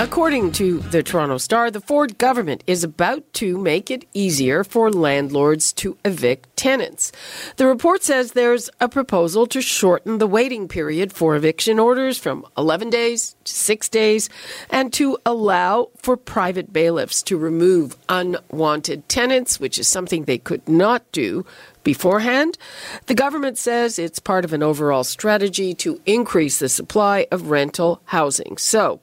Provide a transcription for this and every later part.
According to the Toronto Star, the Ford government is about to make it easier for landlords to evict tenants. The report says there's a proposal to shorten the waiting period for eviction orders from 11 days to 6 days and to allow for private bailiffs to remove unwanted tenants, which is something they could not do beforehand. The government says it's part of an overall strategy to increase the supply of rental housing. So,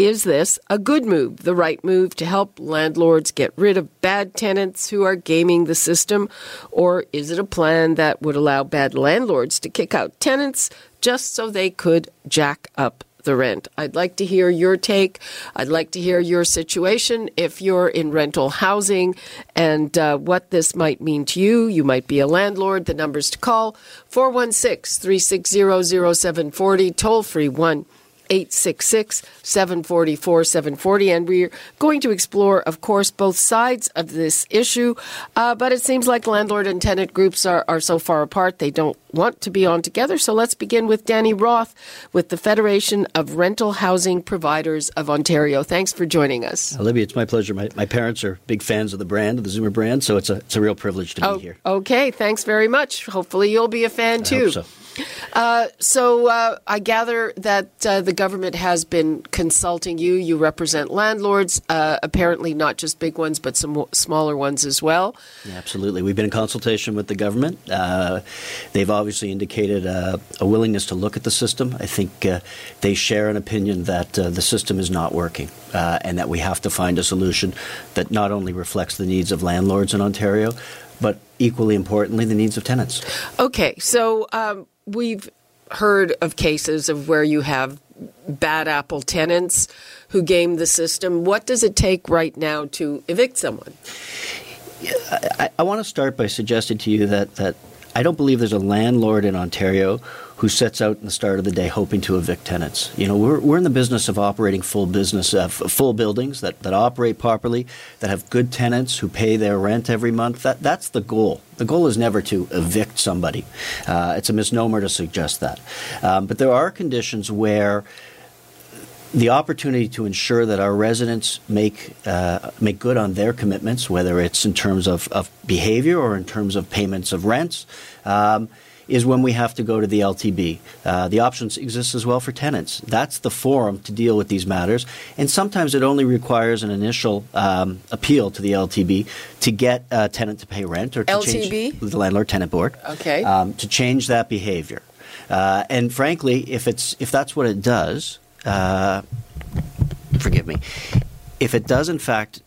is this a good move, the right move to help landlords get rid of bad tenants who are gaming the system? Or is it a plan that would allow bad landlords to kick out tenants just so they could jack up the rent. I'd like to hear your take. I'd like to hear your situation if you're in rental housing and uh, what this might mean to you. You might be a landlord. The numbers to call 416 360 0740, toll free 1 866 744 740. And we're going to explore, of course, both sides of this issue. Uh, but it seems like landlord and tenant groups are, are so far apart, they don't want to be on together. So let's begin with Danny Roth with the Federation of Rental Housing Providers of Ontario. Thanks for joining us. Olivia, it's my pleasure. My, my parents are big fans of the brand, of the Zoomer brand, so it's a, it's a real privilege to oh, be here. Okay, thanks very much. Hopefully you'll be a fan too. So. Uh, so uh, I gather that uh, the government has been consulting you. You represent landlords, uh, apparently not just big ones, but some smaller ones as well. Yeah, absolutely. We've been in consultation with the government. Uh, they've obviously indicated uh, a willingness to look at the system. I think they share an opinion that the system is not working and that we have to find a solution that not only reflects the needs of landlords in Ontario, but equally importantly, the needs of tenants. Okay, so um, we've heard of cases of where you have bad apple tenants who game the system. What does it take right now to evict someone? I, I want to start by suggesting to you that, that I don't believe there's a landlord in Ontario who sets out in the start of the day hoping to evict tenants. You know, we're, we're in the business of operating full business, uh, full buildings that, that operate properly, that have good tenants who pay their rent every month. That, that's the goal. The goal is never to evict somebody. Uh, it's a misnomer to suggest that. Um, but there are conditions where the opportunity to ensure that our residents make uh, make good on their commitments, whether it's in terms of, of behavior or in terms of payments of rents, um, is when we have to go to the LTB. Uh, the options exist as well for tenants. That's the forum to deal with these matters, and sometimes it only requires an initial um, appeal to the LTB to get a tenant to pay rent or to LTB? change the landlord tenant board. Okay. Um, to change that behavior, uh, and frankly, if it's if that's what it does, uh, forgive me, if it does in fact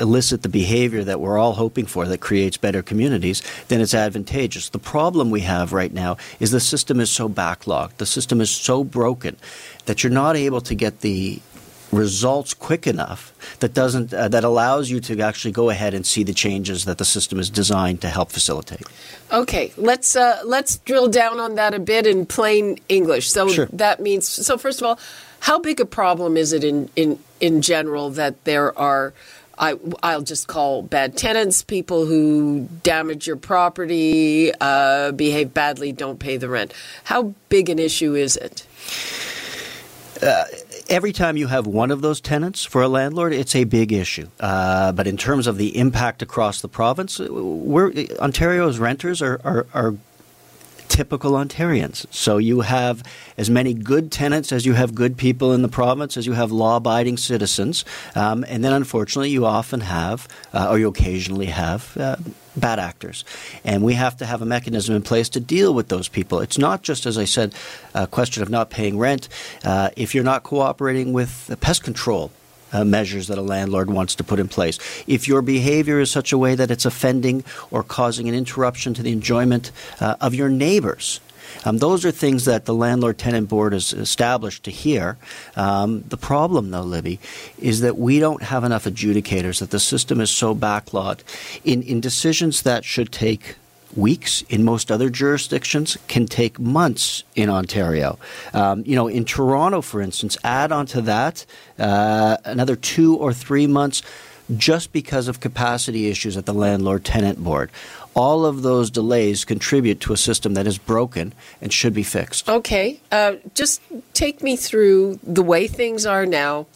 elicit the behavior that we're all hoping for that creates better communities, then it's advantageous. The problem we have right now is the system is so backlogged, the system is so broken that you're not able to get the results quick enough that doesn't uh, that allows you to actually go ahead and see the changes that the system is designed to help facilitate. Okay, let's uh, let's drill down on that a bit in plain English. So sure. that means so first of all, how big a problem is it in in in general that there are I, will just call bad tenants people who damage your property, uh, behave badly, don't pay the rent. How big an issue is it? Uh, every time you have one of those tenants for a landlord, it's a big issue. Uh, but in terms of the impact across the province, Ontario's renters are, are, are typical Ontarians. So you have as many good tenants as you have good people in the province, as you have law abiding citizens. Um, and then unfortunately, you often have, uh, or you occasionally have, uh, bad actors. And we have to have a mechanism in place to deal with those people. It's not just, as I said, a question of not paying rent. Uh, if you're not cooperating with pest control, uh, measures that a landlord wants to put in place. If your behavior is such a way that it's offending or causing an interruption to the enjoyment uh, of your neighbors, um, those are things that the landlord tenant board has established to hear. Um, the problem, though, Libby, is that we don't have enough adjudicators, that the system is so backlogged in, in decisions that should take weeks in most other jurisdictions can take months in Ontario. Um, you know, in Toronto, for instance, add onto that uh, another two or three months just because of capacity issues at the landlord tenant board. All of those delays contribute to a system that is broken and should be fixed. Okay. Uh, just take me through the way things are now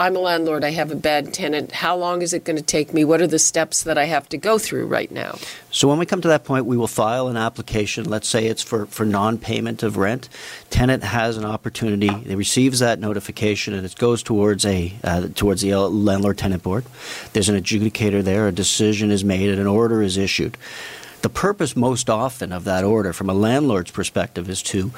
I'm a landlord, I have a bad tenant. How long is it going to take me? What are the steps that I have to go through right now? So, when we come to that point, we will file an application. Let's say it's for, for non payment of rent. Tenant has an opportunity, he receives that notification, and it goes towards, a, uh, towards the landlord tenant board. There's an adjudicator there, a decision is made, and an order is issued. The purpose, most often, of that order, from a landlord's perspective, is to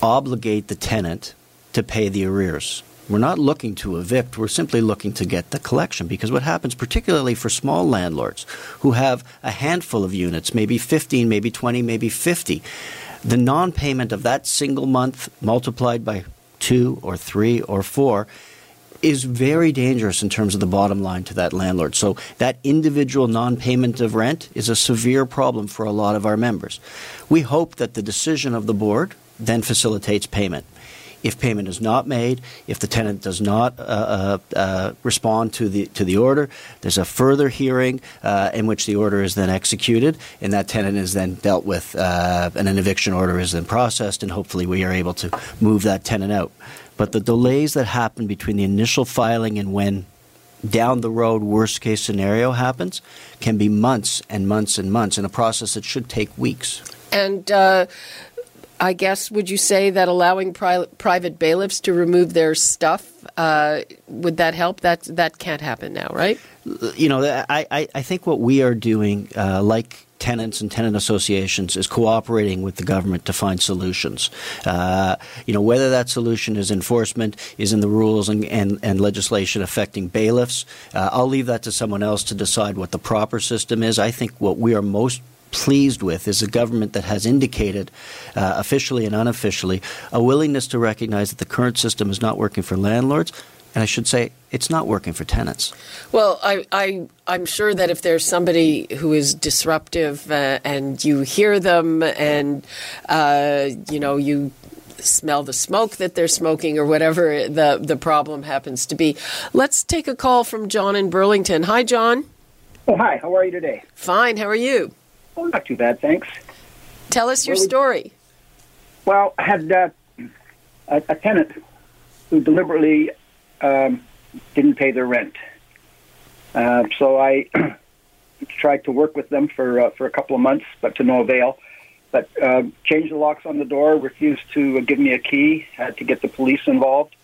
obligate the tenant to pay the arrears. We're not looking to evict, we're simply looking to get the collection. Because what happens, particularly for small landlords who have a handful of units, maybe 15, maybe 20, maybe 50, the non payment of that single month multiplied by two or three or four is very dangerous in terms of the bottom line to that landlord. So that individual non-payment of rent is a severe problem for a lot of our members. We hope that the decision of the board then facilitates payment. If payment is not made, if the tenant does not uh, uh, uh, respond to the to the order, there's a further hearing uh, in which the order is then executed, and that tenant is then dealt with, uh, and an eviction order is then processed, and hopefully we are able to move that tenant out. But the delays that happen between the initial filing and when down the road worst case scenario happens can be months and months and months in a process that should take weeks. And uh, I guess would you say that allowing pri- private bailiffs to remove their stuff uh, would that help? That that can't happen now, right? You know, I I, I think what we are doing, uh, like tenants and tenant associations is cooperating with the government to find solutions. Uh, you know, whether that solution is enforcement, is in the rules and, and, and legislation affecting bailiffs, uh, I'll leave that to someone else to decide what the proper system is. I think what we are most pleased with is a government that has indicated, uh, officially and unofficially, a willingness to recognize that the current system is not working for landlords. And I should say, it's not working for tenants. Well, I, I, I'm sure that if there's somebody who is disruptive uh, and you hear them and, uh, you know, you smell the smoke that they're smoking or whatever the, the problem happens to be. Let's take a call from John in Burlington. Hi, John. Oh, hi. How are you today? Fine. How are you? Oh, not too bad, thanks. Tell us your story. Well, I had uh, a, a, tenant who deliberately um, didn't pay their rent. Uh, so I tried to work with them for uh, for a couple of months, but to no avail. But uh, changed the locks on the door, refused to give me a key, had to get the police involved.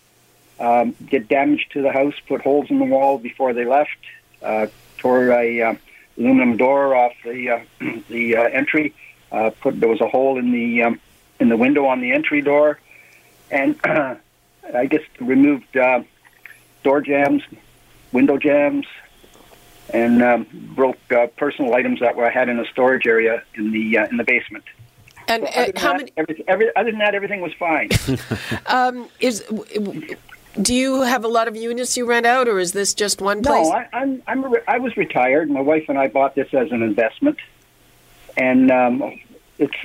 Um, did damage to the house, put holes in the wall before they left, uh, tore a uh, aluminum door off the uh, the uh, entry. Uh, put there was a hole in the um, in the window on the entry door, and I guess removed uh, door jambs, window jambs, and um, broke uh, personal items that were I had in a storage area in the uh, in the basement. And so how many? Everything, every, other than that, everything was fine. um, is do you have a lot of units you rent out, or is this just one place? No, I, I'm, I'm a, I was retired. My wife and I bought this as an investment, and um, it's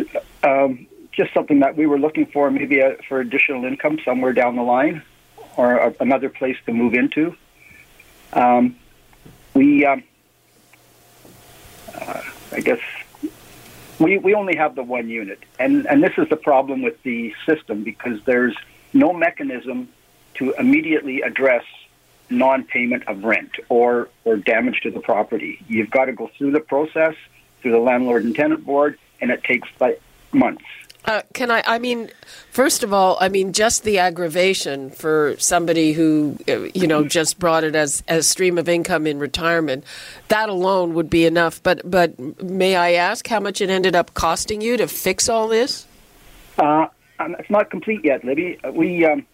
um, just something that we were looking for, maybe a, for additional income somewhere down the line, or a, another place to move into. Um, we, um, uh, I guess, we we only have the one unit, and and this is the problem with the system because there's no mechanism to immediately address non-payment of rent or or damage to the property. You've got to go through the process through the landlord and tenant board, and it takes like months. Uh, can I? I mean, first of all, I mean just the aggravation for somebody who, uh, you know, just brought it as as stream of income in retirement. That alone would be enough. But but may I ask how much it ended up costing you to fix all this? Uh, um, it's not complete yet, Libby. Uh, we um,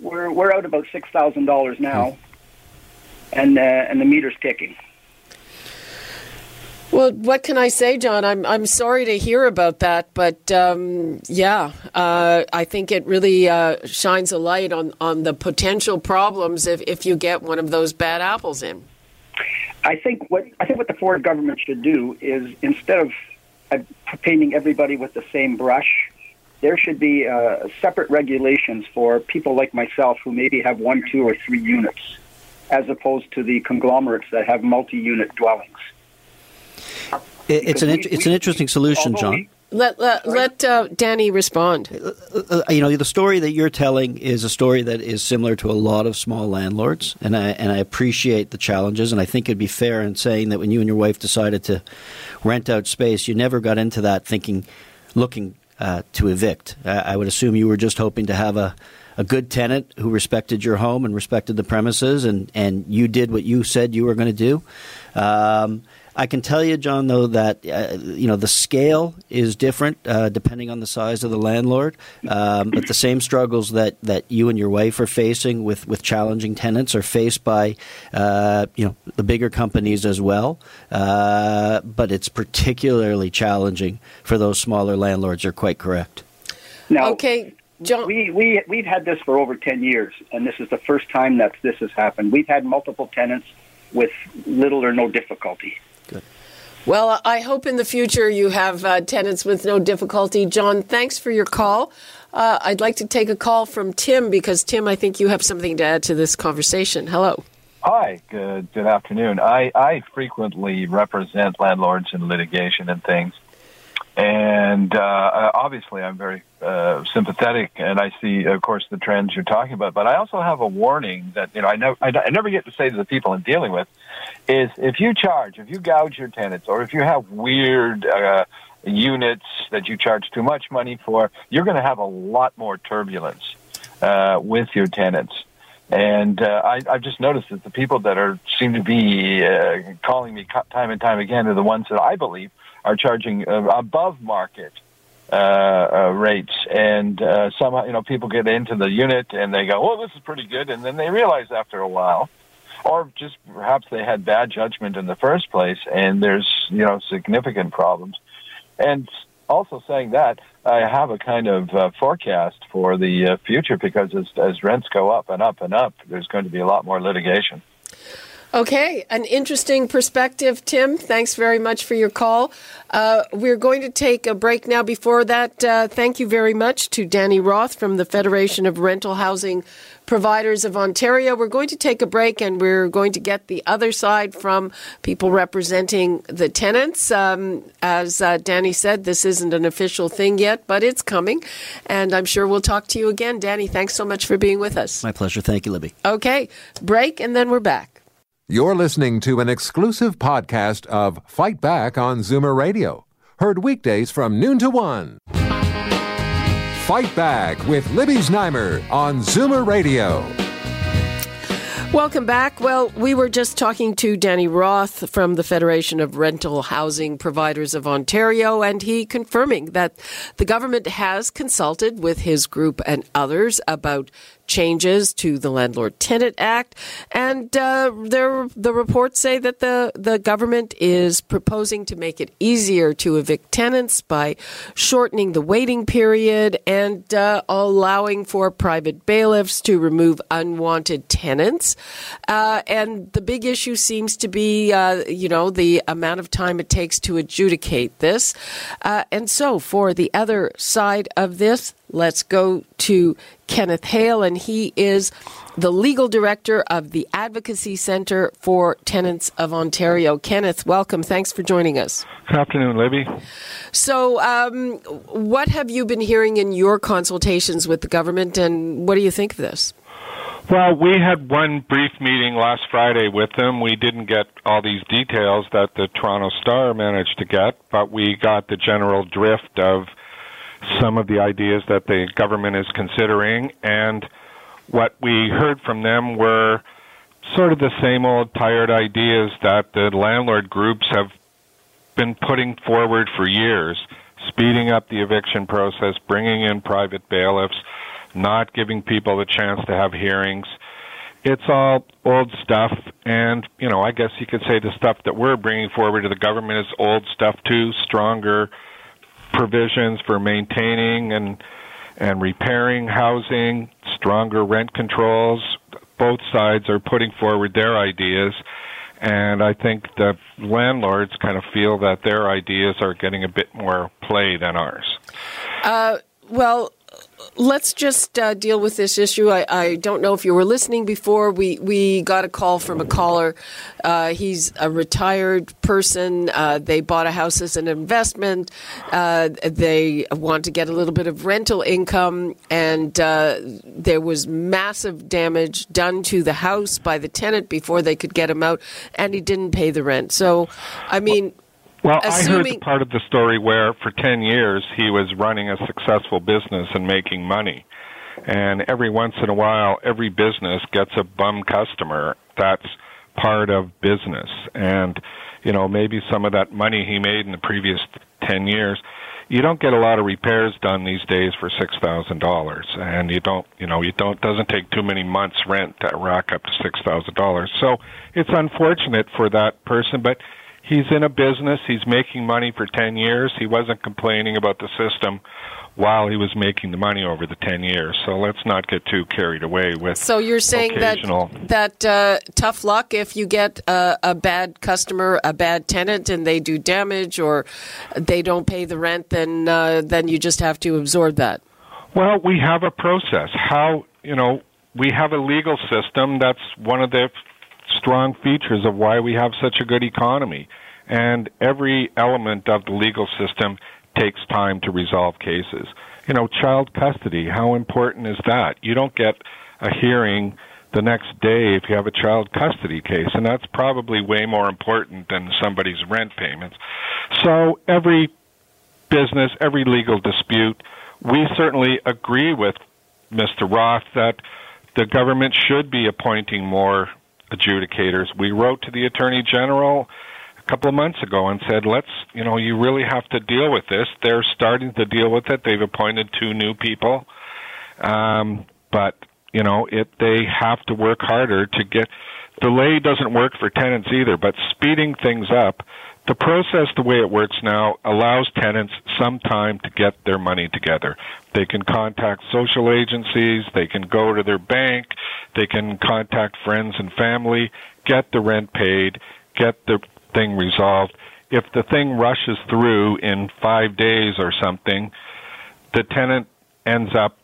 we're we're out about six thousand dollars now, and uh, and the meter's ticking. Well, what can I say, John? I'm I'm sorry to hear about that, but um, yeah, uh, I think it really uh, shines a light on, on the potential problems if, if you get one of those bad apples in. I think what I think what the Ford government should do is instead of uh, painting everybody with the same brush. There should be uh, separate regulations for people like myself who maybe have one, two, or three units, as opposed to the conglomerates that have multi-unit dwellings. It's an it's an interesting solution, John. Let let, let uh, Danny respond. Uh, uh, you know, the story that you're telling is a story that is similar to a lot of small landlords, and I and I appreciate the challenges, and I think it'd be fair in saying that when you and your wife decided to rent out space, you never got into that thinking, looking uh, to evict. I would assume you were just hoping to have a a good tenant who respected your home and respected the premises, and, and you did what you said you were going to do. Um, I can tell you, John, though, that uh, you know the scale is different uh, depending on the size of the landlord. Um, but the same struggles that, that you and your wife are facing with, with challenging tenants are faced by uh, you know the bigger companies as well. Uh, but it's particularly challenging for those smaller landlords. You're quite correct. Now, okay. John. We, we, we've had this for over 10 years, and this is the first time that this has happened. We've had multiple tenants with little or no difficulty. Well, I hope in the future you have uh, tenants with no difficulty. John, thanks for your call. Uh, I'd like to take a call from Tim because, Tim, I think you have something to add to this conversation. Hello. Hi, good, good afternoon. I, I frequently represent landlords in litigation and things. And uh, obviously, I'm very uh, sympathetic, and I see, of course, the trends you're talking about. But I also have a warning that you know I, know, I, I never get to say to the people I'm dealing with is if you charge, if you gouge your tenants, or if you have weird uh, units that you charge too much money for, you're going to have a lot more turbulence uh, with your tenants. And uh, I, I've just noticed that the people that are seem to be uh, calling me time and time again are the ones that I believe are charging uh, above market uh, uh, rates, and uh, somehow you know people get into the unit and they go, "Well, this is pretty good," and then they realize after a while, or just perhaps they had bad judgment in the first place, and there's you know significant problems. And also saying that, I have a kind of uh, forecast for the uh, future because as, as rents go up and up and up, there's going to be a lot more litigation. Okay, an interesting perspective, Tim. Thanks very much for your call. Uh, we're going to take a break now. Before that, uh, thank you very much to Danny Roth from the Federation of Rental Housing Providers of Ontario. We're going to take a break and we're going to get the other side from people representing the tenants. Um, as uh, Danny said, this isn't an official thing yet, but it's coming. And I'm sure we'll talk to you again. Danny, thanks so much for being with us. My pleasure. Thank you, Libby. Okay, break and then we're back. You're listening to an exclusive podcast of Fight Back on Zoomer Radio, heard weekdays from noon to one. Fight Back with Libby Znaimer on Zoomer Radio. Welcome back. Well, we were just talking to Danny Roth from the Federation of Rental Housing Providers of Ontario, and he confirming that the government has consulted with his group and others about changes to the Landlord Tenant Act. And uh, there, the reports say that the, the government is proposing to make it easier to evict tenants by shortening the waiting period and uh, allowing for private bailiffs to remove unwanted tenants. Uh, and the big issue seems to be, uh, you know, the amount of time it takes to adjudicate this. Uh, and so, for the other side of this, let's go to Kenneth Hale, and he is the legal director of the Advocacy Centre for Tenants of Ontario. Kenneth, welcome. Thanks for joining us. Good afternoon, Libby. So, um, what have you been hearing in your consultations with the government, and what do you think of this? Well, we had one brief meeting last Friday with them. We didn't get all these details that the Toronto Star managed to get, but we got the general drift of some of the ideas that the government is considering, and what we heard from them were sort of the same old tired ideas that the landlord groups have been putting forward for years speeding up the eviction process, bringing in private bailiffs, not giving people the chance to have hearings. It's all old stuff, and you know, I guess you could say the stuff that we're bringing forward to the government is old stuff too, stronger provisions for maintaining and and repairing housing, stronger rent controls. Both sides are putting forward their ideas, And I think the landlords kind of feel that their ideas are getting a bit more play than ours. Uh, well, let's just uh, deal with this issue. I, I, don't know if you were listening before. We we got a call from a caller. Uh, he's a retired person. Uh, they bought a house as an investment. Uh, they want to get a little bit of rental income, and uh, there was massive damage done to the house by the tenant before they could get him out, and he didn't pay the rent. So, I mean. Well, Assuming, I heard the part of the story where for 10 years he was running a successful business and making money. And every once in a while, every business gets a bum customer. That's part of business. And, you know, maybe some of that money he made in the previous 10 years, you don't get a lot of repairs done these days for $6,000. And you don't, you know, you don't, doesn't take too many months rent to rack up to $6,000. So it's unfortunate for that person, but he's in a business. He's making money for 10 years. He wasn't complaining about the system while he was making the money over the 10 years. So let's not get too carried away with So you're saying occasional... that that uh, tough luck if you get a, a bad customer, a bad tenant and they do damage or they don't pay the rent then uh, then you just have to absorb that. Well, we have a process. How, you know, we have a legal system that's one of the strong features of why we have such a good economy. And every element of the legal system takes time to resolve cases. You know, child custody, how important is that? You don't get a hearing the next day if you have a child custody case, and that's probably way more important than somebody's rent payments. So every business, every legal dispute, we certainly agree with Mr. Roth that the government should be appointing more adjudicators. We wrote to the Attorney General a couple of months ago and said, let's, you know, you really have to deal with this. They're starting to deal with it. They've appointed two new people. Um, but, you know, it, they have to work harder to get, delay doesn't work for tenants either, but speeding things up, the process, the way it works now, allows tenants some time to get their money together. They can contact social agencies, they can go to their bank, they can contact friends and family, get the rent paid, get the thing resolved. If the thing rushes through in five days or something, the tenant ends up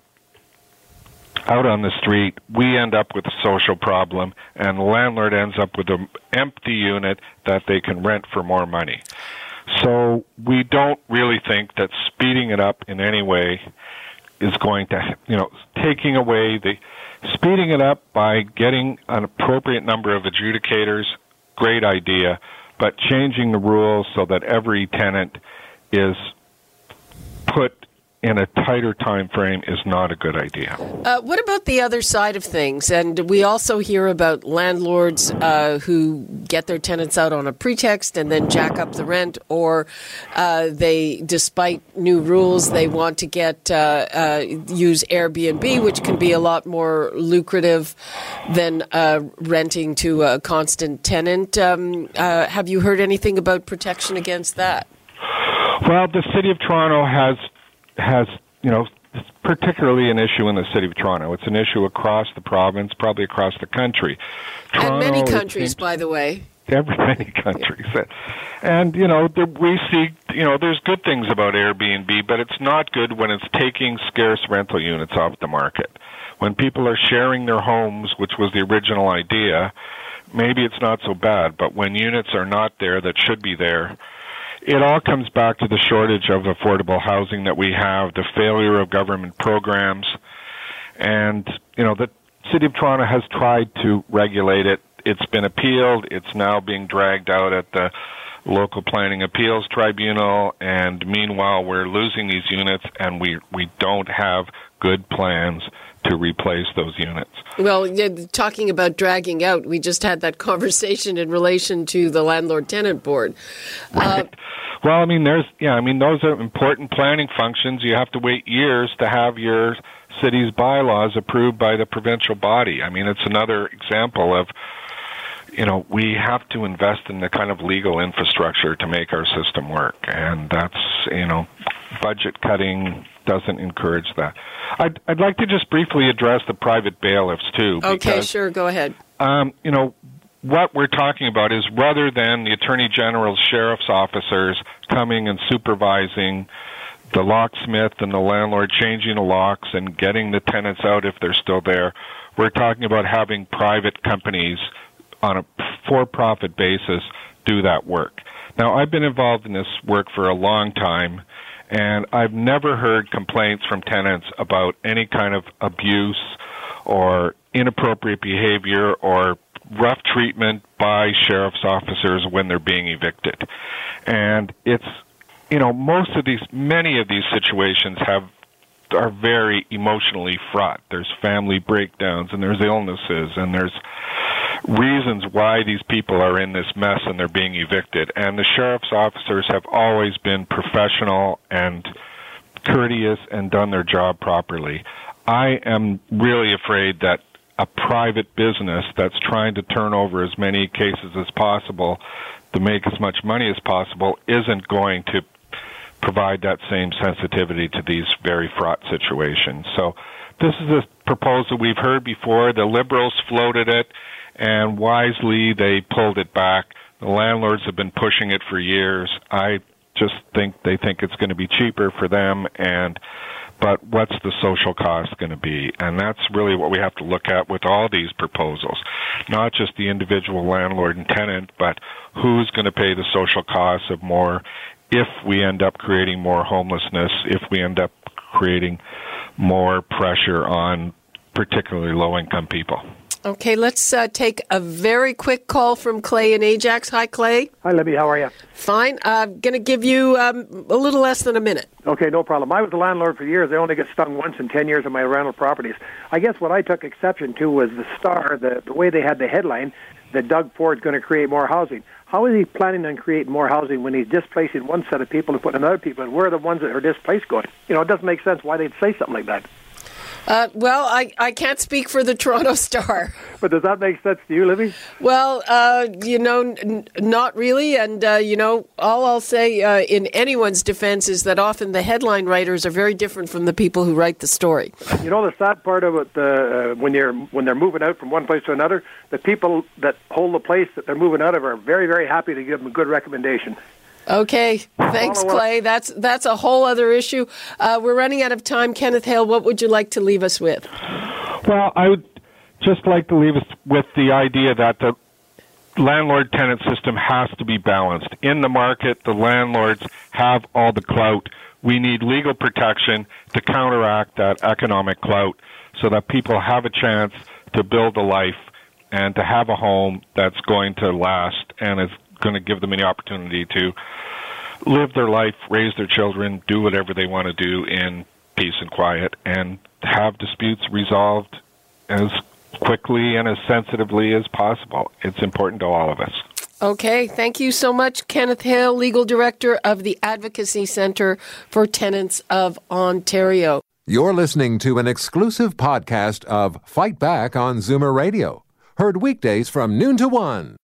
out on the street, we end up with a social problem, and the landlord ends up with an empty unit that they can rent for more money. So we don't really think that speeding it up in any way is going to, you know, taking away the speeding it up by getting an appropriate number of adjudicators, great idea, but changing the rules so that every tenant is put in a tighter time frame is not a good idea. Uh, what about the other side of things? And we also hear about landlords uh, who get their tenants out on a pretext and then jack up the rent, or uh, they, despite new rules, they want to get uh, uh, use Airbnb, which can be a lot more lucrative than uh, renting to a constant tenant. Um, have you heard anything about protection against that? Well, the city of Toronto has has, you know, particularly an issue in the city of Toronto. It's an issue across the province, probably across the country. Toronto, and many countries, by the way. Every many countries, yeah. and you know there, we see you know there's good things about Airbnb, but it's not good when it's taking scarce rental units off the market. When people are sharing their homes, which was the original idea, maybe it's not so bad. But when units are not there that should be there, it all comes back to the shortage of affordable housing that we have, the failure of government programs, and you know the city of Toronto has tried to regulate it. It's been appealed. It's now being dragged out at the local planning appeals tribunal and meanwhile we're losing these units and we we don't have good plans to replace those units. Well, talking about dragging out, we just had that conversation in relation to the landlord tenant board. Right. Uh, well, I mean, there's yeah, I mean, those are important planning functions. You have to wait years to have your city's bylaws approved by the provincial body. I mean, it's another example of you know, we have to invest in the kind of legal infrastructure to make our system work, and that's you know, budget cutting doesn't encourage that. I'd, I'd like to just briefly address the private bailiffs too. Okay, sure, go ahead. Um, you know, what we're talking about is rather than the Attorney General's sheriff's officers coming and supervising the locksmith and the landlord changing the locks and getting the tenants out if they're still there, we're talking about having private companies on a for profit basis do that work. Now, I've been involved in this work for a long time, and I've never heard complaints from tenants about any kind of abuse or inappropriate behavior or rough treatment by sheriff's officers when they're being evicted. And it's, you know, most of these, many of these situations have are very emotionally fraught. There's family breakdowns and there's illnesses and there's reasons why these people are in this mess and they're being evicted. And the sheriff's officers have always been professional and courteous and done their job properly. I am really afraid that a private business that's trying to turn over as many cases as possible to make as much money as possible isn't going to provide that same sensitivity to these very fraught situations. So this is a proposal we've heard before. The liberals floated it and wisely they pulled it back. The landlords have been pushing it for years. I just think they think it's going to be cheaper for them and but what's the social cost going to be? And that's really what we have to look at with all these proposals. Not just the individual landlord and tenant, but who's going to pay the social costs of more if we end up creating more homelessness, if we end up creating more pressure on particularly low income people. Okay, let's uh, take a very quick call from Clay in Ajax. Hi, Clay. Hi, Libby. How are you? Fine. I'm uh, going to give you um, a little less than a minute. Okay, no problem. I was a landlord for years. I only get stung once in 10 years of my rental properties. I guess what I took exception to was the star, the, the way they had the headline that Doug Ford's going to create more housing. How is he planning on creating more housing when he's displacing one set of people and putting another people? And where are the ones that are displaced going? You know, it doesn't make sense why they'd say something like that. Uh, well, I, I can't speak for the Toronto Star. But does that make sense to you, Libby? Well, uh, you know, n- not really. And, uh, you know, all I'll say uh, in anyone's defense is that often the headline writers are very different from the people who write the story. You know, the sad part of it, uh, when, you're, when they're moving out from one place to another, the people that hold the place that they're moving out of are very, very happy to give them a good recommendation. Okay, thanks, Clay. That's that's a whole other issue. Uh, we're running out of time. Kenneth Hale, what would you like to leave us with? Well, I would just like to leave us with the idea that the landlord tenant system has to be balanced. In the market, the landlords have all the clout. We need legal protection to counteract that economic clout so that people have a chance to build a life and to have a home that's going to last and is going to give them any opportunity to live their life, raise their children, do whatever they want to do in peace and quiet, and have disputes resolved as quickly and as sensitively as possible. It's important to all of us. Okay, thank you so much, Kenneth Hale, Legal Director of the Advocacy Centre for Tenants of Ontario. You're listening to an exclusive podcast of Fight Back on Zoomer Radio, heard weekdays from noon to one.